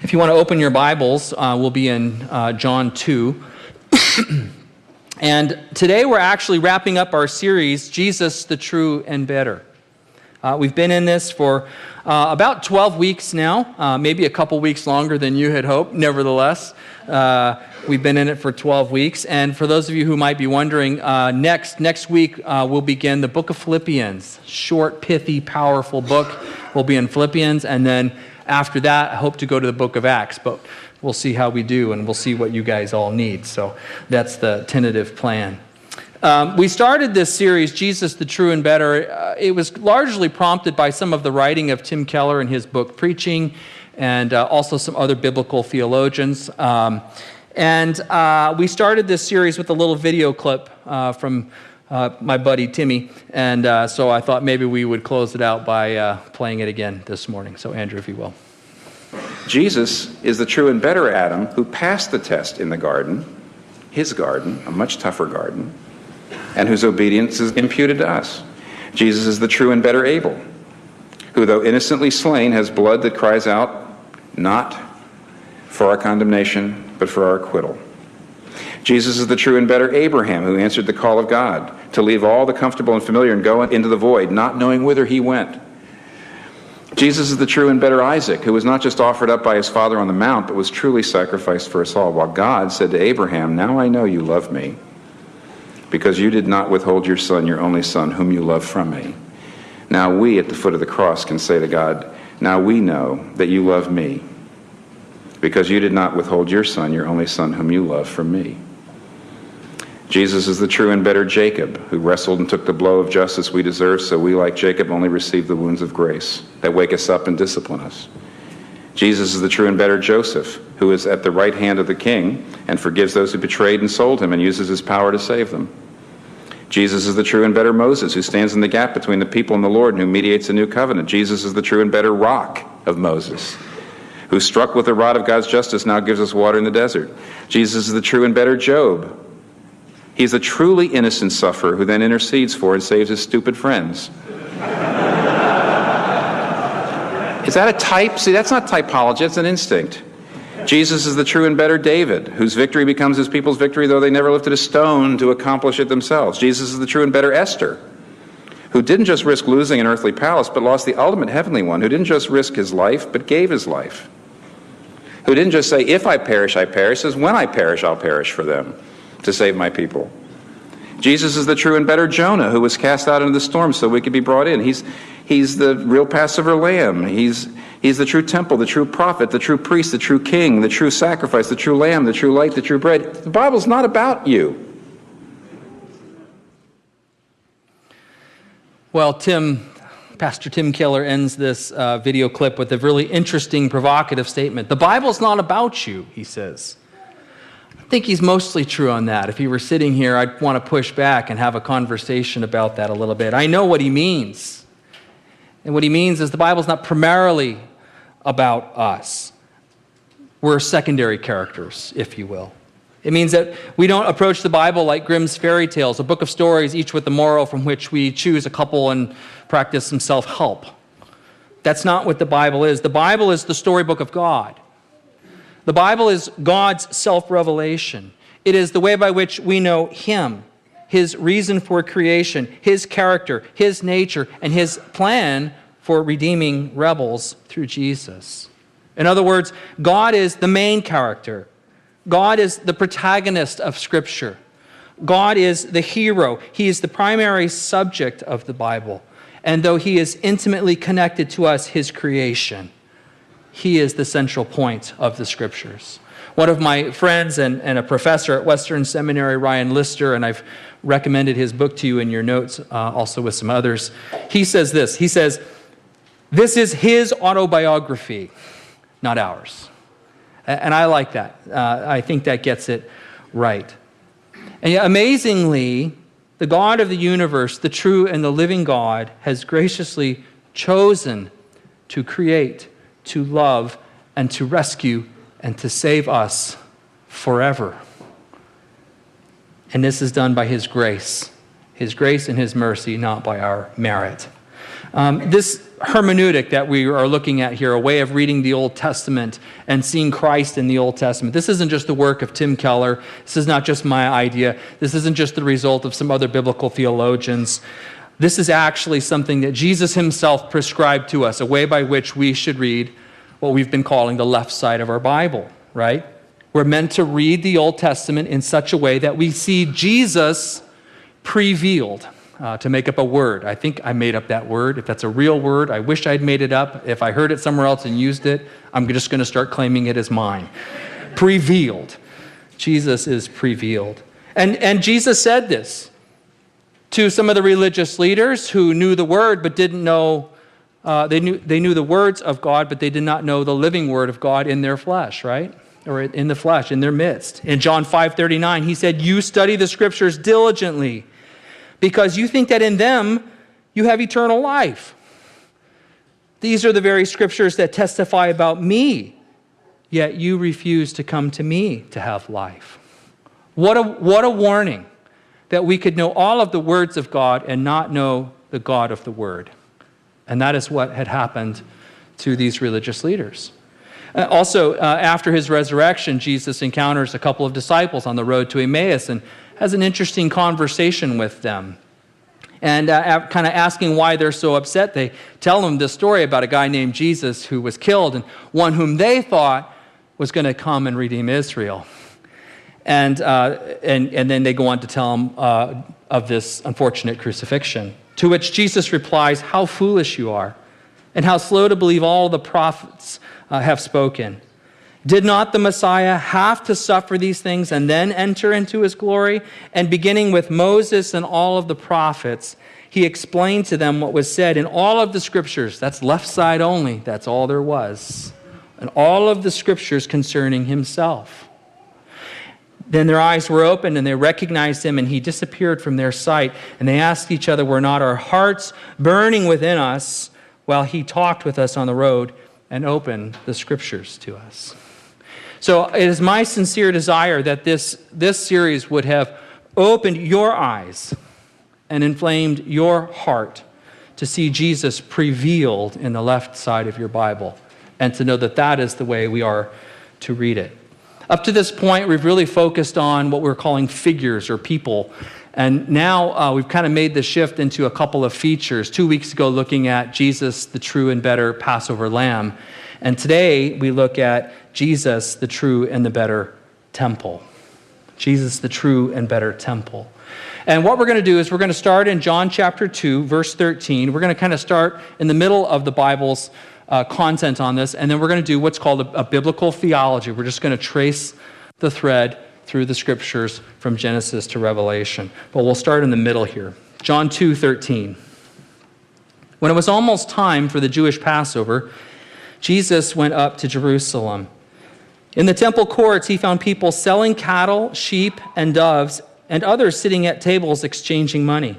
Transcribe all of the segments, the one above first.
If you want to open your Bibles, uh, we'll be in uh, John 2. and today we're actually wrapping up our series, Jesus the True and Better. Uh, we've been in this for uh, about 12 weeks now, uh, maybe a couple weeks longer than you had hoped, nevertheless. Uh, we've been in it for 12 weeks. And for those of you who might be wondering, next, next week we'll begin the book of Philippians. Short, pithy, powerful book. We'll be in Philippians. And then after that, I hope to go to the book of Acts, but we'll see how we do and we'll see what you guys all need. So that's the tentative plan. Um, we started this series, Jesus the True and Better. Uh, it was largely prompted by some of the writing of Tim Keller in his book Preaching, and uh, also some other biblical theologians. Um, and uh, we started this series with a little video clip uh, from uh, my buddy Timmy. And uh, so I thought maybe we would close it out by uh, playing it again this morning. So, Andrew, if you will. Jesus is the true and better Adam who passed the test in the garden, his garden, a much tougher garden, and whose obedience is imputed to us. Jesus is the true and better Abel, who, though innocently slain, has blood that cries out, not for our condemnation, but for our acquittal. Jesus is the true and better Abraham who answered the call of God to leave all the comfortable and familiar and go into the void, not knowing whither he went. Jesus is the true and better Isaac, who was not just offered up by his father on the mount, but was truly sacrificed for us all. While God said to Abraham, Now I know you love me, because you did not withhold your son, your only son, whom you love from me. Now we at the foot of the cross can say to God, Now we know that you love me, because you did not withhold your son, your only son, whom you love from me. Jesus is the true and better Jacob, who wrestled and took the blow of justice we deserve, so we, like Jacob, only receive the wounds of grace that wake us up and discipline us. Jesus is the true and better Joseph, who is at the right hand of the king and forgives those who betrayed and sold him and uses his power to save them. Jesus is the true and better Moses, who stands in the gap between the people and the Lord and who mediates a new covenant. Jesus is the true and better rock of Moses, who struck with the rod of God's justice now gives us water in the desert. Jesus is the true and better Job, He's a truly innocent sufferer who then intercedes for and saves his stupid friends. is that a type? See, that's not typology, that's an instinct. Jesus is the true and better David, whose victory becomes his people's victory, though they never lifted a stone to accomplish it themselves. Jesus is the true and better Esther, who didn't just risk losing an earthly palace, but lost the ultimate heavenly one, who didn't just risk his life, but gave his life. Who didn't just say, If I perish, I perish, says, When I perish, I'll perish for them to save my people. Jesus is the true and better Jonah who was cast out into the storm so we could be brought in. He's, he's the real Passover lamb. He's, he's the true temple, the true prophet, the true priest, the true king, the true sacrifice, the true lamb, the true light, the true bread. The Bible's not about you. Well, Tim, Pastor Tim Keller ends this uh, video clip with a really interesting, provocative statement. The Bible's not about you, he says. I think he's mostly true on that. If he were sitting here, I'd want to push back and have a conversation about that a little bit. I know what he means. And what he means is the Bible's not primarily about us. We're secondary characters, if you will. It means that we don't approach the Bible like Grimm's fairy tales, a book of stories, each with a moral from which we choose a couple and practice some self help. That's not what the Bible is. The Bible is the storybook of God. The Bible is God's self revelation, it is the way by which we know Him, His reason for creation, His character, His nature, and His plan for redeeming rebels through Jesus. In other words, God is the main character. God is the protagonist of Scripture. God is the hero. He is the primary subject of the Bible. And though He is intimately connected to us, His creation, he is the central point of the scriptures. One of my friends and, and a professor at Western Seminary, Ryan Lister, and I've recommended his book to you in your notes, uh, also with some others, he says this. He says, This is his autobiography, not ours. And I like that. Uh, I think that gets it right. And yet, amazingly, the God of the universe, the true and the living God, has graciously chosen to create to love, and to rescue and to save us forever. And this is done by His grace, His grace and His mercy, not by our merit. Um, this hermeneutic that we are looking at here, a way of reading the Old Testament and seeing Christ in the Old Testament, this isn't just the work of Tim Keller. This is not just my idea. This isn't just the result of some other biblical theologians. This is actually something that Jesus himself prescribed to us, a way by which we should read what we've been calling the left side of our Bible, right? We're meant to read the Old Testament in such a way that we see Jesus prevealed. Uh, to make up a word. I think I made up that word. If that's a real word, I wish I'd made it up. If I heard it somewhere else and used it, I'm just going to start claiming it as mine. Prevealed. Jesus is prevealed. And, and Jesus said this to some of the religious leaders who knew the word but didn't know, uh, they, knew, they knew the words of God, but they did not know the living word of God in their flesh, right? Or in the flesh, in their midst. In John 5 39, he said, You study the scriptures diligently because you think that in them you have eternal life. These are the very scriptures that testify about me, yet you refuse to come to me to have life. What a, what a warning that we could know all of the words of God and not know the God of the Word. And that is what had happened to these religious leaders. Uh, also, uh, after his resurrection, Jesus encounters a couple of disciples on the road to Emmaus and has an interesting conversation with them. And uh, kind of asking why they're so upset, they tell him this story about a guy named Jesus who was killed and one whom they thought was going to come and redeem Israel. And, uh, and, and then they go on to tell him uh, of this unfortunate crucifixion. To which Jesus replies, How foolish you are, and how slow to believe all the prophets uh, have spoken. Did not the Messiah have to suffer these things and then enter into his glory? And beginning with Moses and all of the prophets, he explained to them what was said in all of the scriptures. That's left side only, that's all there was. And all of the scriptures concerning himself. Then their eyes were opened and they recognized him, and he disappeared from their sight. And they asked each other, Were not our hearts burning within us while he talked with us on the road and opened the scriptures to us? So it is my sincere desire that this, this series would have opened your eyes and inflamed your heart to see Jesus prevealed in the left side of your Bible and to know that that is the way we are to read it. Up to this point, we've really focused on what we're calling figures or people. And now uh, we've kind of made the shift into a couple of features. Two weeks ago, looking at Jesus, the true and better Passover lamb. And today we look at Jesus, the true and the better temple. Jesus, the true and better temple. And what we're going to do is we're going to start in John chapter 2, verse 13. We're going to kind of start in the middle of the Bible's uh, content on this, and then we're going to do what's called a, a biblical theology. We're just going to trace the thread through the scriptures from Genesis to Revelation. But we'll start in the middle here. John 2, 13. When it was almost time for the Jewish Passover, Jesus went up to Jerusalem. In the temple courts, he found people selling cattle, sheep, and doves, and others sitting at tables exchanging money.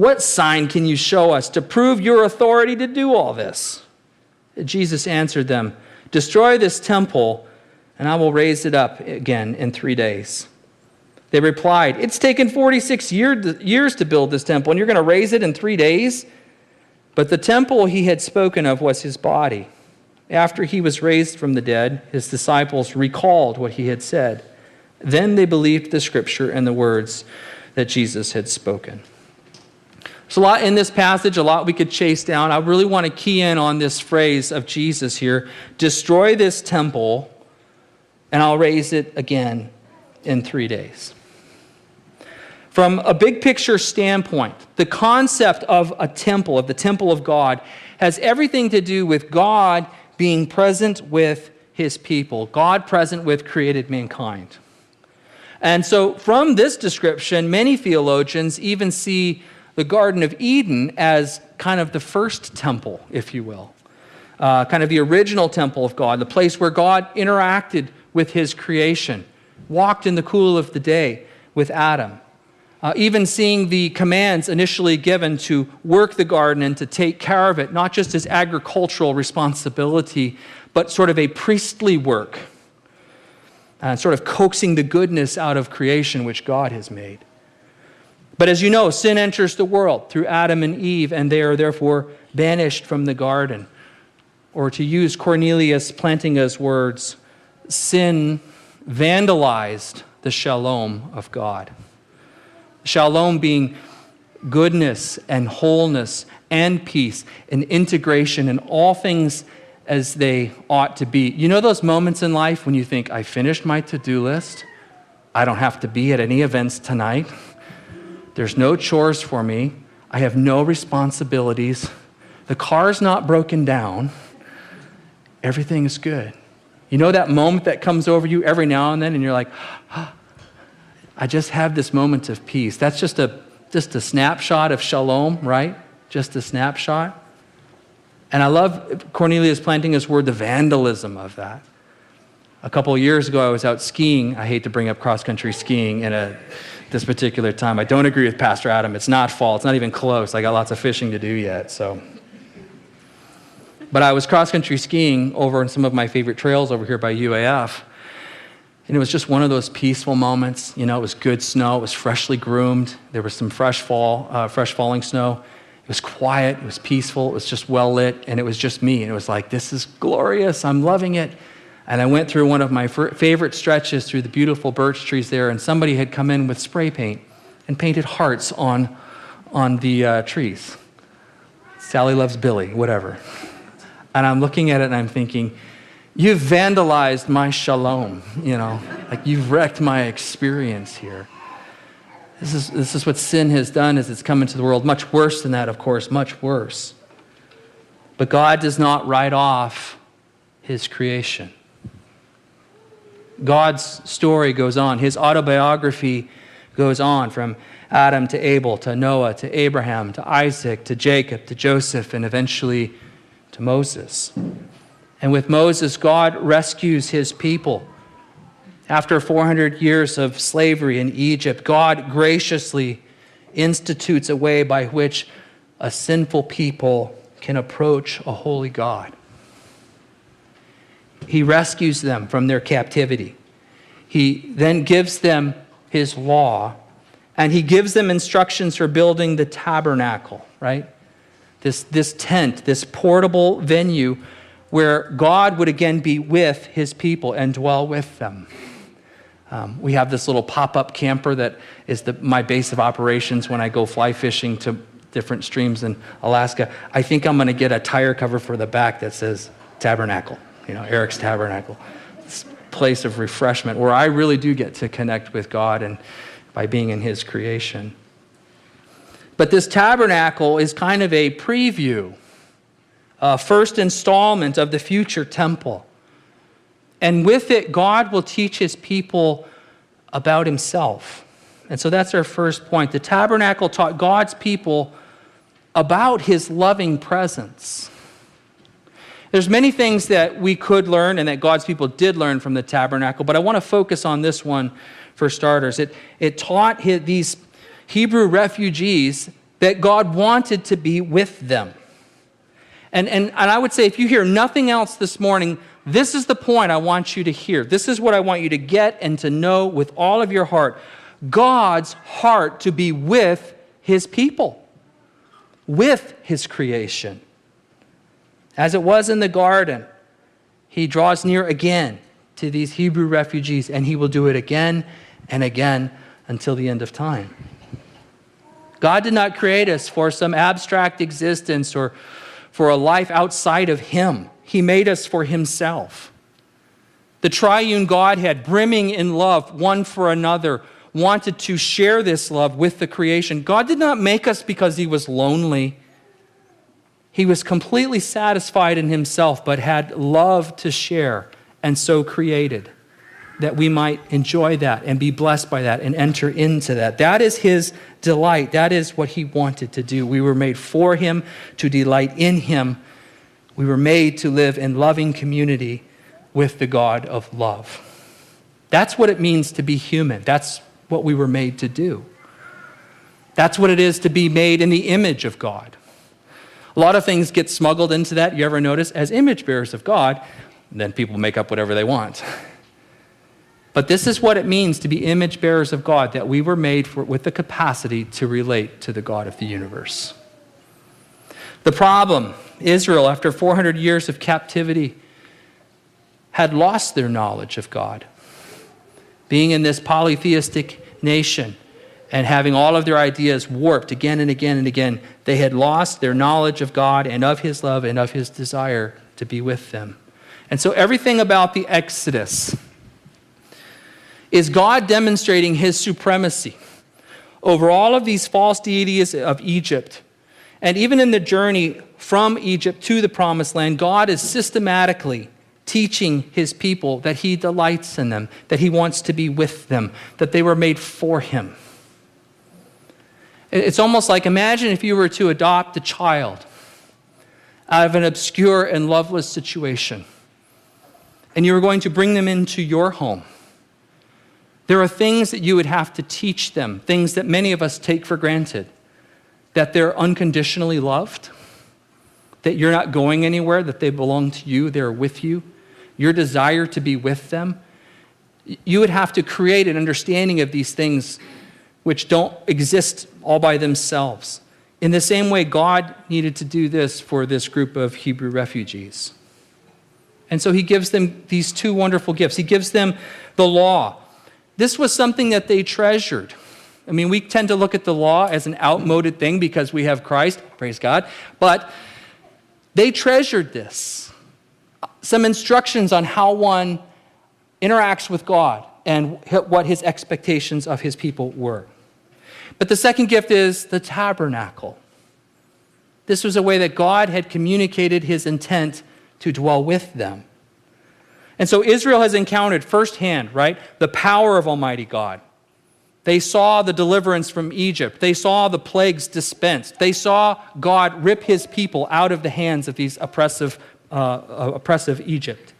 What sign can you show us to prove your authority to do all this? Jesus answered them, Destroy this temple, and I will raise it up again in three days. They replied, It's taken 46 years to build this temple, and you're going to raise it in three days? But the temple he had spoken of was his body. After he was raised from the dead, his disciples recalled what he had said. Then they believed the scripture and the words that Jesus had spoken. There's a lot in this passage, a lot we could chase down. I really want to key in on this phrase of Jesus here destroy this temple, and I'll raise it again in three days. From a big picture standpoint, the concept of a temple, of the temple of God, has everything to do with God being present with his people, God present with created mankind. And so, from this description, many theologians even see the Garden of Eden as kind of the first temple, if you will. uh, kind of the original temple of God, the place where God interacted with his creation, walked in the cool of the day with Adam. Uh, even seeing the commands initially given to work the garden and to take care of it, not just as agricultural responsibility, but sort of a priestly work, uh, sort of coaxing the goodness out of creation which God has made. But as you know, sin enters the world through Adam and Eve, and they are therefore banished from the garden. Or to use Cornelius Plantinga's words, sin vandalized the shalom of God. Shalom being goodness and wholeness and peace and integration and all things as they ought to be. You know those moments in life when you think, I finished my to do list? I don't have to be at any events tonight. There's no chores for me. I have no responsibilities. The car's not broken down. Everything is good. You know that moment that comes over you every now and then, and you're like, oh, I just have this moment of peace. That's just a, just a snapshot of shalom, right? Just a snapshot. And I love Cornelius Plantinga's word, the vandalism of that. A couple years ago, I was out skiing. I hate to bring up cross country skiing in a, this particular time. I don't agree with Pastor Adam. It's not fall, it's not even close. I got lots of fishing to do yet, so but I was cross country skiing over on some of my favorite trails over here by UAF. And it was just one of those peaceful moments. You know, it was good snow, it was freshly groomed, there was some fresh fall, uh, fresh falling snow. It was quiet, it was peaceful, it was just well lit, and it was just me. And it was like, this is glorious, I'm loving it. And I went through one of my favorite stretches through the beautiful birch trees there, and somebody had come in with spray paint and painted hearts on, on the uh, trees. Sally loves Billy, whatever. And I'm looking at it and I'm thinking, you've vandalized my shalom, you know, like you've wrecked my experience here. This is, this is what sin has done as it's come into the world. Much worse than that, of course, much worse. But God does not write off his creation. God's story goes on. His autobiography goes on from Adam to Abel to Noah to Abraham to Isaac to Jacob to Joseph and eventually to Moses. And with Moses, God rescues his people. After 400 years of slavery in Egypt, God graciously institutes a way by which a sinful people can approach a holy God. He rescues them from their captivity. He then gives them his law, and he gives them instructions for building the tabernacle, right? this, this tent, this portable venue where God would again be with his people and dwell with them. Um, we have this little pop up camper that is the, my base of operations when I go fly fishing to different streams in Alaska. I think I'm going to get a tire cover for the back that says Tabernacle, you know, Eric's Tabernacle. This place of refreshment where I really do get to connect with God and by being in his creation. But this tabernacle is kind of a preview, a first installment of the future temple. And with it, God will teach his people about himself. And so that's our first point. The tabernacle taught God's people about his loving presence. There's many things that we could learn and that God's people did learn from the tabernacle, but I want to focus on this one for starters. It, it taught these Hebrew refugees that God wanted to be with them. And, and, and I would say, if you hear nothing else this morning, this is the point I want you to hear. This is what I want you to get and to know with all of your heart God's heart to be with his people, with his creation. As it was in the garden, he draws near again to these Hebrew refugees, and he will do it again and again until the end of time. God did not create us for some abstract existence or for a life outside of Him. He made us for Himself. The triune Godhead, brimming in love one for another, wanted to share this love with the creation. God did not make us because He was lonely. He was completely satisfied in Himself, but had love to share, and so created that we might enjoy that and be blessed by that and enter into that. That is his delight. That is what he wanted to do. We were made for him, to delight in him. We were made to live in loving community with the God of love. That's what it means to be human. That's what we were made to do. That's what it is to be made in the image of God. A lot of things get smuggled into that, you ever notice? As image bearers of God, then people make up whatever they want. But this is what it means to be image bearers of God, that we were made for, with the capacity to relate to the God of the universe. The problem Israel, after 400 years of captivity, had lost their knowledge of God. Being in this polytheistic nation and having all of their ideas warped again and again and again, they had lost their knowledge of God and of His love and of His desire to be with them. And so everything about the Exodus is God demonstrating His supremacy over all of these false deities of Egypt. And even in the journey from Egypt to the promised land, God is systematically teaching his people that he delights in them, that he wants to be with them, that they were made for him. It's almost like imagine if you were to adopt a child out of an obscure and loveless situation, and you were going to bring them into your home. There are things that you would have to teach them, things that many of us take for granted that they're unconditionally loved, that you're not going anywhere, that they belong to you, they're with you, your desire to be with them. You would have to create an understanding of these things which don't exist all by themselves. In the same way, God needed to do this for this group of Hebrew refugees. And so he gives them these two wonderful gifts. He gives them the law. This was something that they treasured. I mean, we tend to look at the law as an outmoded thing because we have Christ, praise God. But they treasured this. Some instructions on how one interacts with God and what his expectations of his people were. But the second gift is the tabernacle. This was a way that God had communicated his intent to dwell with them. And so Israel has encountered firsthand, right, the power of Almighty God. They saw the deliverance from Egypt. They saw the plagues dispensed. They saw God rip his people out of the hands of these oppressive, uh, uh oppressive Egypt.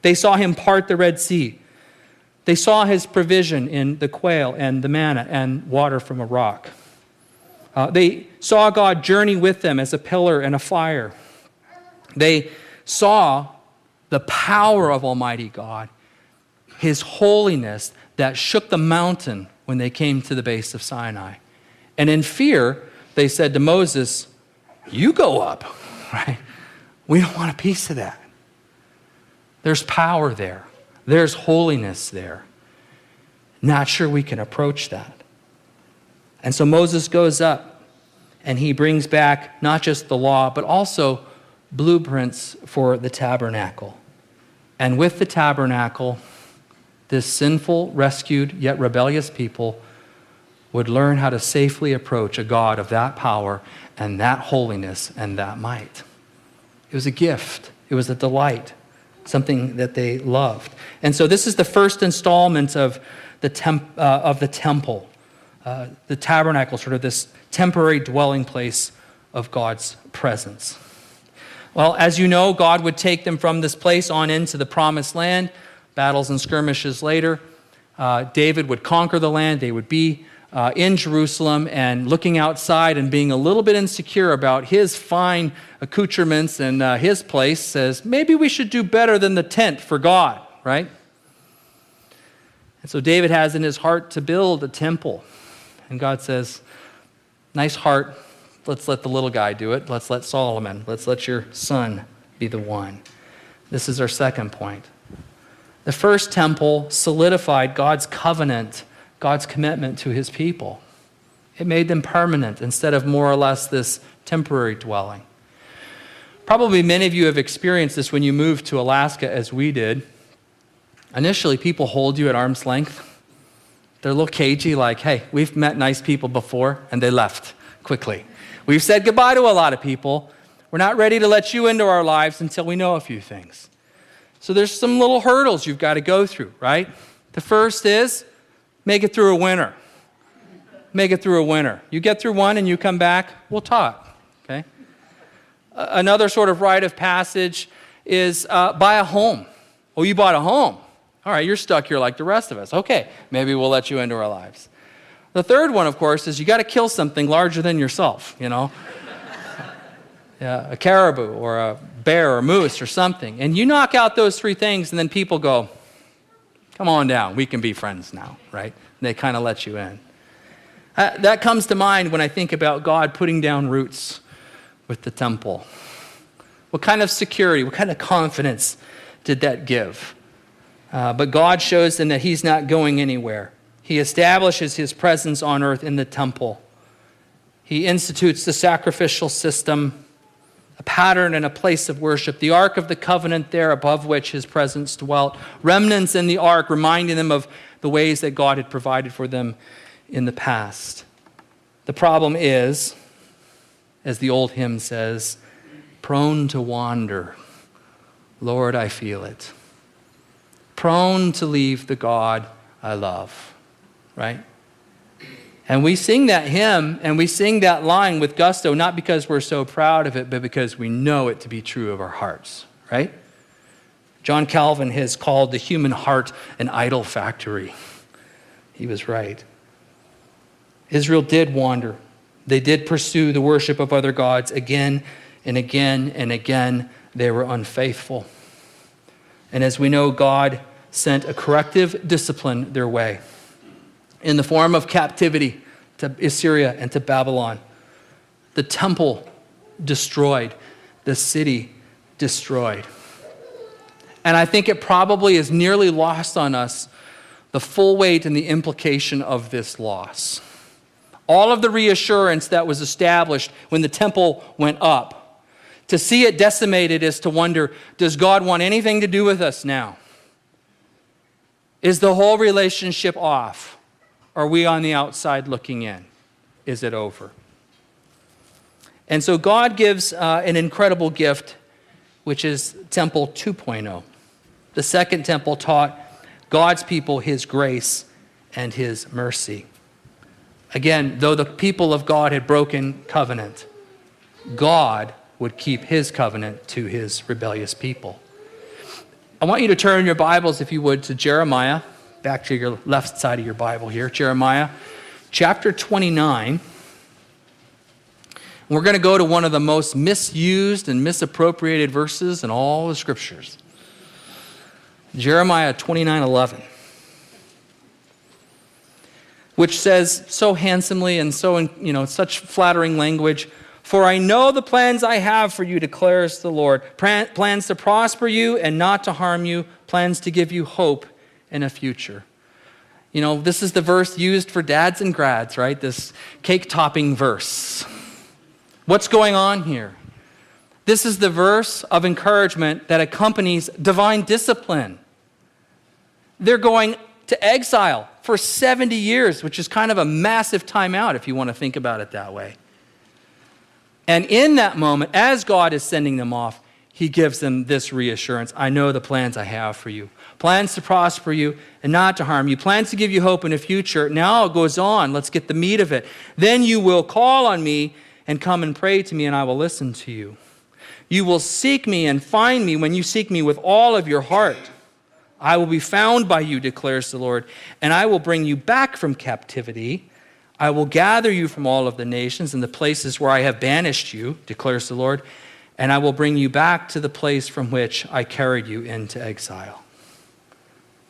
They saw him part the Red Sea. They saw his provision in the quail and the manna and water from a rock. Uh, they saw God journey with them as a pillar and a fire. They saw the power of Almighty God, his holiness that shook the mountain when they came to the base of Sinai. And in fear, they said to Moses, You go up, right? We don't want a piece of that. There's power there. There's holiness there. Not sure we can approach that. And so Moses goes up and he brings back not just the law, but also blueprints for the tabernacle. And with the tabernacle, this sinful, rescued, yet rebellious people would learn how to safely approach a God of that power and that holiness and that might. It was a gift, it was a delight something that they loved. And so this is the first installment of the, temp, uh, of the temple, uh, the tabernacle, sort of this temporary dwelling place of God's presence. Well, as you know, God would take them from this place on into the promised land, battles and skirmishes later. Uh, David would conquer the land, they would be uh, in Jerusalem and looking outside and being a little bit insecure about his fine accoutrements and uh, his place, says, maybe we should do better than the tent for God, right? And so David has in his heart to build a temple. And God says, nice heart. Let's let the little guy do it. Let's let Solomon, let's let your son be the one. This is our second point. The first temple solidified God's covenant God's commitment to his people. It made them permanent instead of more or less this temporary dwelling. Probably many of you have experienced this when you moved to Alaska, as we did. Initially, people hold you at arm's length. They're a little cagey, like, hey, we've met nice people before, and they left quickly. We've said goodbye to a lot of people. We're not ready to let you into our lives until we know a few things. So there's some little hurdles you've got to go through, right? The first is Make it through a winter. Make it through a winter. You get through one and you come back, we'll talk. Okay? Another sort of rite of passage is uh, buy a home. Oh, you bought a home. All right, you're stuck here like the rest of us. Okay, maybe we'll let you into our lives. The third one, of course, is you got to kill something larger than yourself, you know? yeah, a caribou or a bear or moose or something. And you knock out those three things, and then people go, come on down, we can be friends now, right? And they kind of let you in. Uh, that comes to mind when I think about God putting down roots with the temple. What kind of security, what kind of confidence did that give? Uh, but God shows them that He's not going anywhere. He establishes His presence on earth in the temple. He institutes the sacrificial system, a pattern and a place of worship, the Ark of the Covenant there above which His presence dwelt, remnants in the Ark reminding them of the ways that God had provided for them in the past. The problem is, as the old hymn says, prone to wander. Lord, I feel it. Prone to leave the God I love, right? And we sing that hymn and we sing that line with gusto, not because we're so proud of it, but because we know it to be true of our hearts, right? John Calvin has called the human heart an idol factory. He was right. Israel did wander. They did pursue the worship of other gods again and again and again. They were unfaithful. And as we know, God sent a corrective discipline their way in the form of captivity to Assyria and to Babylon. The temple destroyed, the city destroyed. And I think it probably is nearly lost on us the full weight and the implication of this loss all of the reassurance that was established when the temple went up. To see it decimated is to wonder does God want anything to do with us now? Is the whole relationship off? Are we on the outside looking in? Is it over? And so God gives uh, an incredible gift, which is Temple 2.0. The second temple taught God's people his grace and his mercy. Again, though the people of God had broken covenant, God would keep his covenant to his rebellious people. I want you to turn your Bibles, if you would, to Jeremiah, back to your left side of your Bible here. Jeremiah chapter 29. We're going to go to one of the most misused and misappropriated verses in all the scriptures. Jeremiah 29 11 which says so handsomely and so, in, you know, such flattering language, For I know the plans I have for you, declares the Lord plans to prosper you and not to harm you, plans to give you hope and a future. You know, this is the verse used for dads and grads, right? This cake topping verse. What's going on here? This is the verse of encouragement that accompanies divine discipline. They're going to exile for 70 years, which is kind of a massive timeout if you want to think about it that way. And in that moment, as God is sending them off, he gives them this reassurance I know the plans I have for you. Plans to prosper you and not to harm you. Plans to give you hope in the future. Now it goes on. Let's get the meat of it. Then you will call on me and come and pray to me, and I will listen to you. You will seek me and find me when you seek me with all of your heart. I will be found by you, declares the Lord, and I will bring you back from captivity. I will gather you from all of the nations and the places where I have banished you, declares the Lord, and I will bring you back to the place from which I carried you into exile.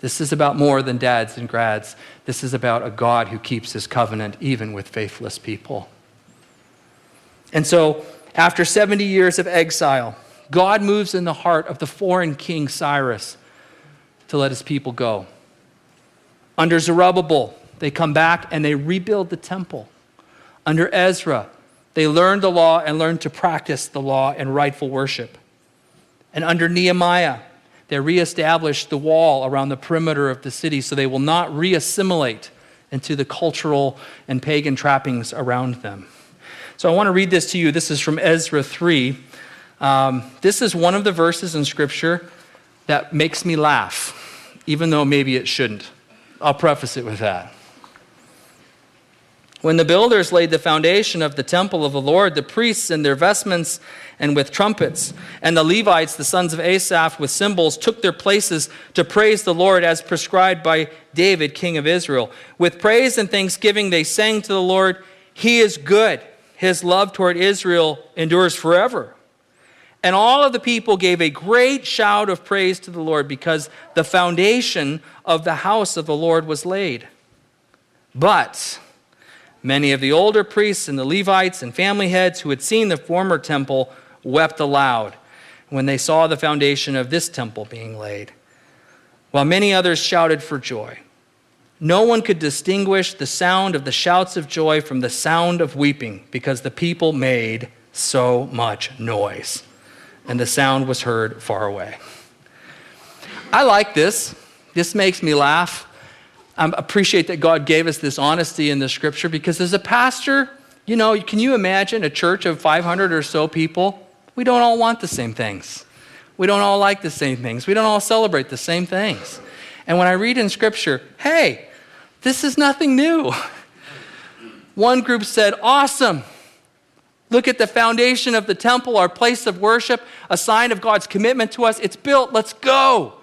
This is about more than dads and grads. This is about a God who keeps his covenant even with faithless people. And so, after 70 years of exile, God moves in the heart of the foreign king Cyrus to let his people go. Under Zerubbabel, they come back and they rebuild the temple. Under Ezra, they learn the law and learn to practice the law and rightful worship. And under Nehemiah, they reestablish the wall around the perimeter of the city so they will not reassimilate into the cultural and pagan trappings around them. So I want to read this to you. This is from Ezra 3. Um, this is one of the verses in Scripture that makes me laugh even though maybe it shouldn't. I'll preface it with that. When the builders laid the foundation of the temple of the Lord, the priests in their vestments and with trumpets, and the Levites, the sons of Asaph, with cymbals, took their places to praise the Lord as prescribed by David, king of Israel. With praise and thanksgiving, they sang to the Lord, He is good. His love toward Israel endures forever. And all of the people gave a great shout of praise to the Lord because the foundation of the house of the Lord was laid. But many of the older priests and the Levites and family heads who had seen the former temple wept aloud when they saw the foundation of this temple being laid, while many others shouted for joy. No one could distinguish the sound of the shouts of joy from the sound of weeping because the people made so much noise, and the sound was heard far away. I like this. This makes me laugh. I appreciate that God gave us this honesty in the scripture because as a pastor, you know, can you imagine a church of 500 or so people? We don't all want the same things. We don't all like the same things. We don't all celebrate the same things. And when I read in scripture, hey, this is nothing new. One group said, awesome. Look at the foundation of the temple, our place of worship, a sign of God's commitment to us. It's built, let's go.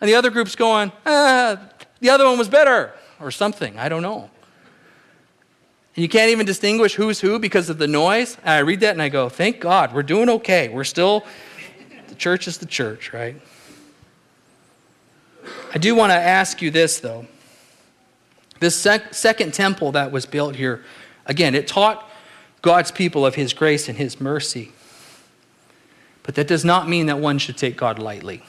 And the other group's going, ah, the other one was better, or something. I don't know. And you can't even distinguish who's who because of the noise. And I read that and I go, thank God, we're doing okay. We're still, the church is the church, right? I do want to ask you this, though. This sec- second temple that was built here, again, it taught God's people of His grace and His mercy. But that does not mean that one should take God lightly.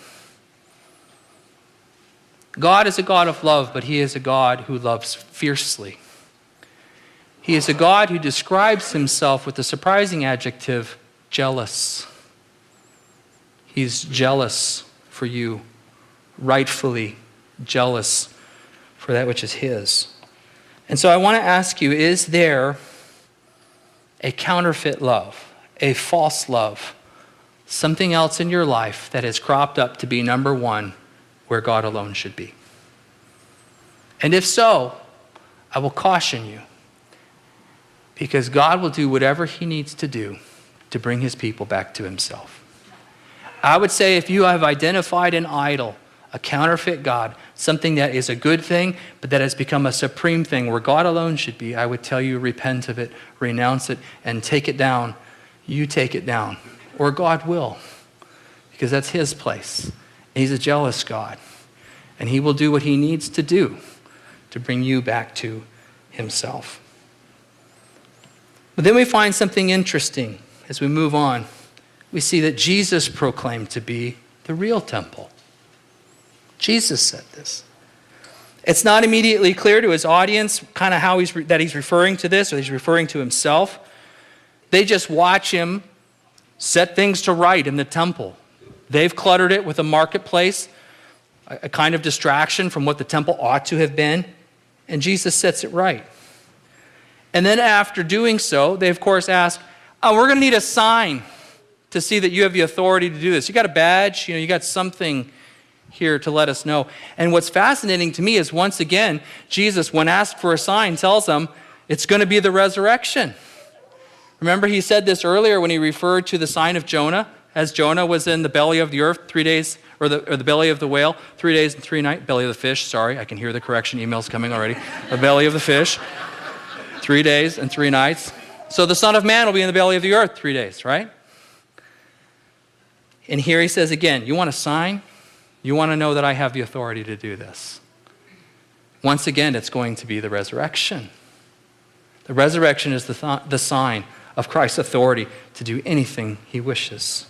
God is a God of love, but He is a God who loves fiercely. He is a God who describes Himself with the surprising adjective jealous. He's jealous for you, rightfully jealous for that which is His. And so I want to ask you is there a counterfeit love, a false love, something else in your life that has cropped up to be number one where God alone should be? And if so, I will caution you because God will do whatever He needs to do to bring His people back to Himself. I would say if you have identified an idol, a counterfeit God, something that is a good thing, but that has become a supreme thing where God alone should be, I would tell you repent of it, renounce it, and take it down. You take it down, or God will, because that's His place. He's a jealous God, and He will do what He needs to do to bring you back to Himself. But then we find something interesting as we move on. We see that Jesus proclaimed to be the real temple. Jesus said this. It's not immediately clear to his audience kind of how he's re- that he's referring to this or he's referring to himself. They just watch him set things to right in the temple. They've cluttered it with a marketplace, a, kind of distraction from what the temple ought to have been, and Jesus sets it right. And then after doing so, they of course ask, oh, we're going to need a sign to see that you have the authority to do this. You got a badge, you know, you got something here to let us know. And what's fascinating to me is once again, Jesus, when asked for a sign, tells them it's going to be the resurrection. Remember, he said this earlier when he referred to the sign of Jonah, as Jonah was in the belly of the earth three days, or the, or the belly of the whale, three days and three nights. Belly of the fish, sorry, I can hear the correction emails coming already. the belly of the fish, three days and three nights. So the Son of Man will be in the belly of the earth three days, right? And here he says again, You want a sign? You want to know that I have the authority to do this. Once again, it's going to be the resurrection. The resurrection is the, th- the sign of Christ's authority to do anything he wishes.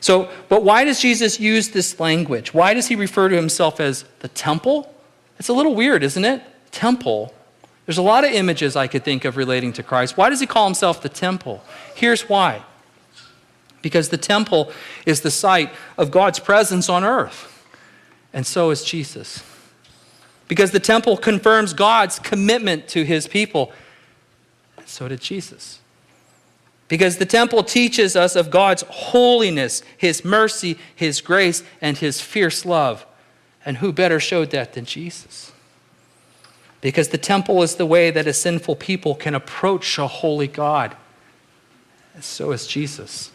So, but why does Jesus use this language? Why does he refer to himself as the temple? It's a little weird, isn't it? Temple. There's a lot of images I could think of relating to Christ. Why does he call himself the temple? Here's why because the temple is the site of God's presence on earth, and so is Jesus. Because the temple confirms God's commitment to his people, and so did Jesus. Because the temple teaches us of God's holiness, his mercy, his grace, and his fierce love. And who better showed that than Jesus? Because the temple is the way that a sinful people can approach a holy God. So is Jesus.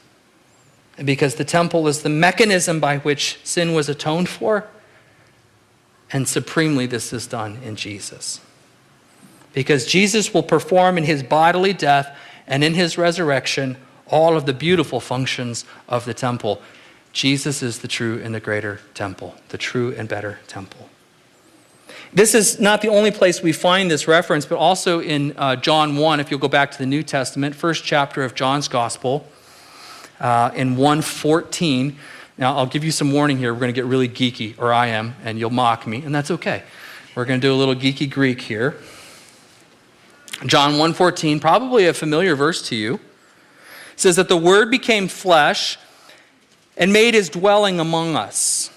And because the temple is the mechanism by which sin was atoned for, and supremely, this is done in Jesus. Because Jesus will perform in his bodily death and in his resurrection all of the beautiful functions of the temple. Jesus is the true and the greater temple, the true and better temple. This is not the only place we find this reference, but also in uh, John 1, if you'll go back to the New Testament, first chapter of John's Gospel, uh, in 114. Now, I'll give you some warning here. We're going to get really geeky, or I am, and you'll mock me, and that's okay. We're going to do a little geeky Greek here. John 1:14, probably a familiar verse to you, says that the word became flesh and made his dwelling among us.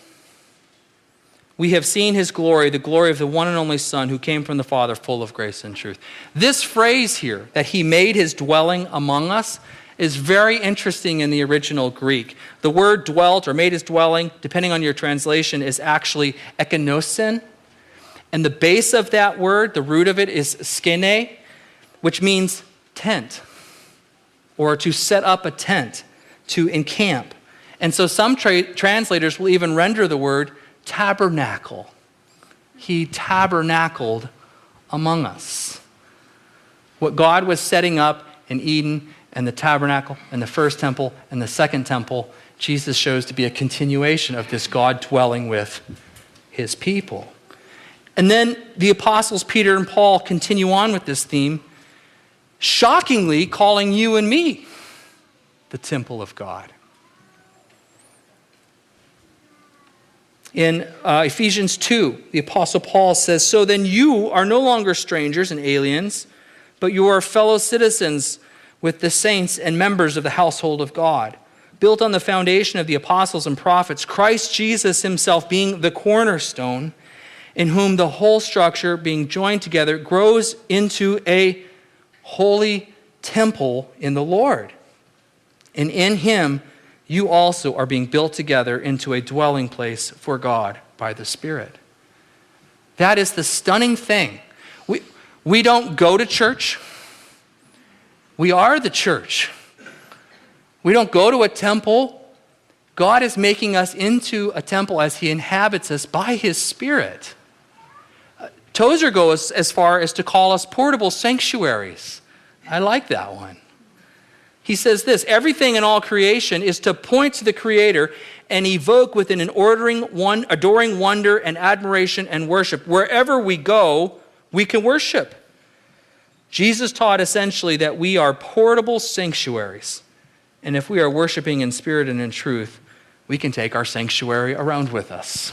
We have seen his glory, the glory of the one and only Son who came from the Father, full of grace and truth. This phrase here, that he made his dwelling among us, is very interesting in the original Greek. The word dwelt or made his dwelling, depending on your translation, is actually eskenosen. And the base of that word, the root of it, is skene, which means tent or to set up a tent, to encamp. And so some tra- translators will even render the word tabernacle. He tabernacled among us. What God was setting up in Eden and the tabernacle and the first temple and the second temple, Jesus shows to be a continuation of this God dwelling with his people. And then the apostles Peter and Paul continue on with this theme, shockingly calling you and me the temple of God. In uh, Ephesians 2, the Apostle Paul says, So then you are no longer strangers and aliens, but you are fellow citizens with the saints and members of the household of God, built on the foundation of the apostles and prophets, Christ Jesus himself being the cornerstone, in whom the whole structure, being joined together, grows into a holy temple in the Lord. And in him, you also are being built together into a dwelling place for God by the Spirit. That is the stunning thing. We, we don't go to church. We are the church. We don't go to a temple. God is making us into a temple as He inhabits us by His Spirit. Tozer goes as far as to call us portable sanctuaries. I like that one. He says this everything in all creation is to point to the Creator and evoke within an ordering, one, adoring wonder and admiration and worship. Wherever we go, we can worship. Jesus taught essentially that we are portable sanctuaries. And if we are worshiping in spirit and in truth, we can take our sanctuary around with us.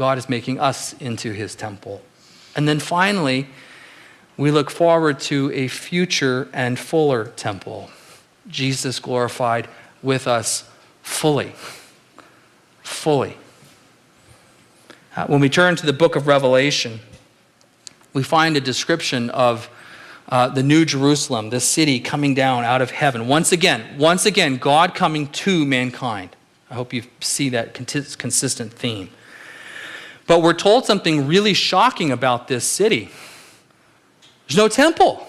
God is making us into his temple. And then finally, we look forward to a future and fuller temple. Jesus glorified with us fully. Fully. Uh, when we turn to the book of Revelation, we find a description of uh, the New Jerusalem, this city coming down out of heaven. Once again, once again, God coming to mankind. I hope you see that consistent theme. But we're told something really shocking about this city. There's no temple.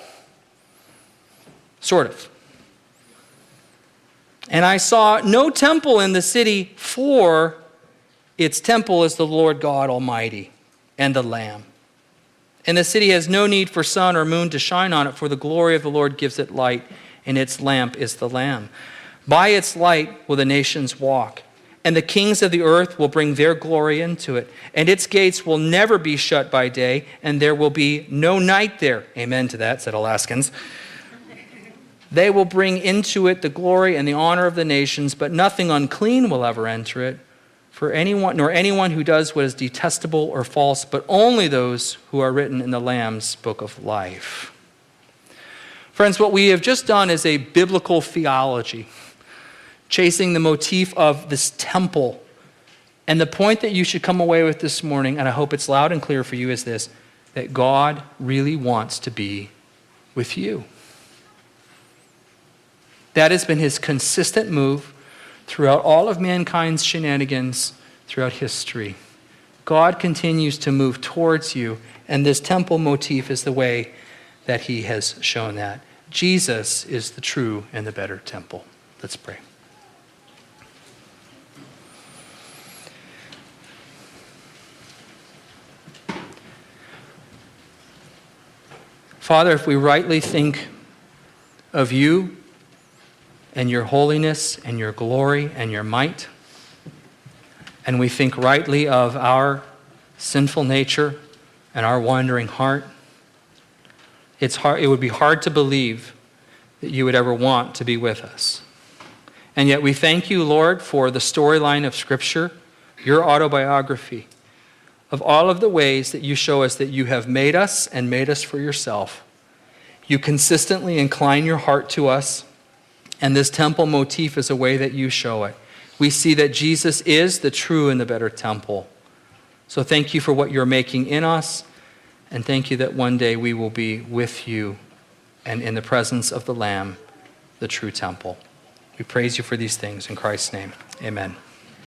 Sort of. And I saw no temple in the city, for its temple is the Lord God Almighty and the Lamb. And the city has no need for sun or moon to shine on it, for the glory of the Lord gives it light, and its lamp is the Lamb. By its light will the nations walk, and the kings of the earth will bring their glory into it. And its gates will never be shut by day, and there will be no night there. Amen to that, said Alaskans. They will bring into it the glory and the honor of the nations, but nothing unclean will ever enter it for anyone, nor anyone who does what is detestable or false, but only those who are written in the Lamb's book of life. Friends, what we have just done is a biblical theology, chasing the motif of this temple. And the point that you should come away with this morning, and I hope it's loud and clear for you, is this that God really wants to be with you. That has been his consistent move throughout all of mankind's shenanigans throughout history. God continues to move towards you, and this temple motif is the way that He has shown that. Jesus is the true and the better temple. Let's pray. Father, if we rightly think of you and your holiness and your glory and your might, and we think rightly of our sinful nature and our wandering heart, it's hard, it would be hard to believe that you would ever want to be with us. And yet we thank you, Lord, for the storyline of Scripture, your autobiography, of all of the ways that you show us that you have made us and made us for yourself. You consistently incline your heart to us, and this temple motif is a way that you show it. We see that Jesus is the true and the better temple. So thank you for what you're making in us, and thank you that one day we will be with you and in the presence of the Lamb, the true temple. We praise you for these things in Christ's name. Amen.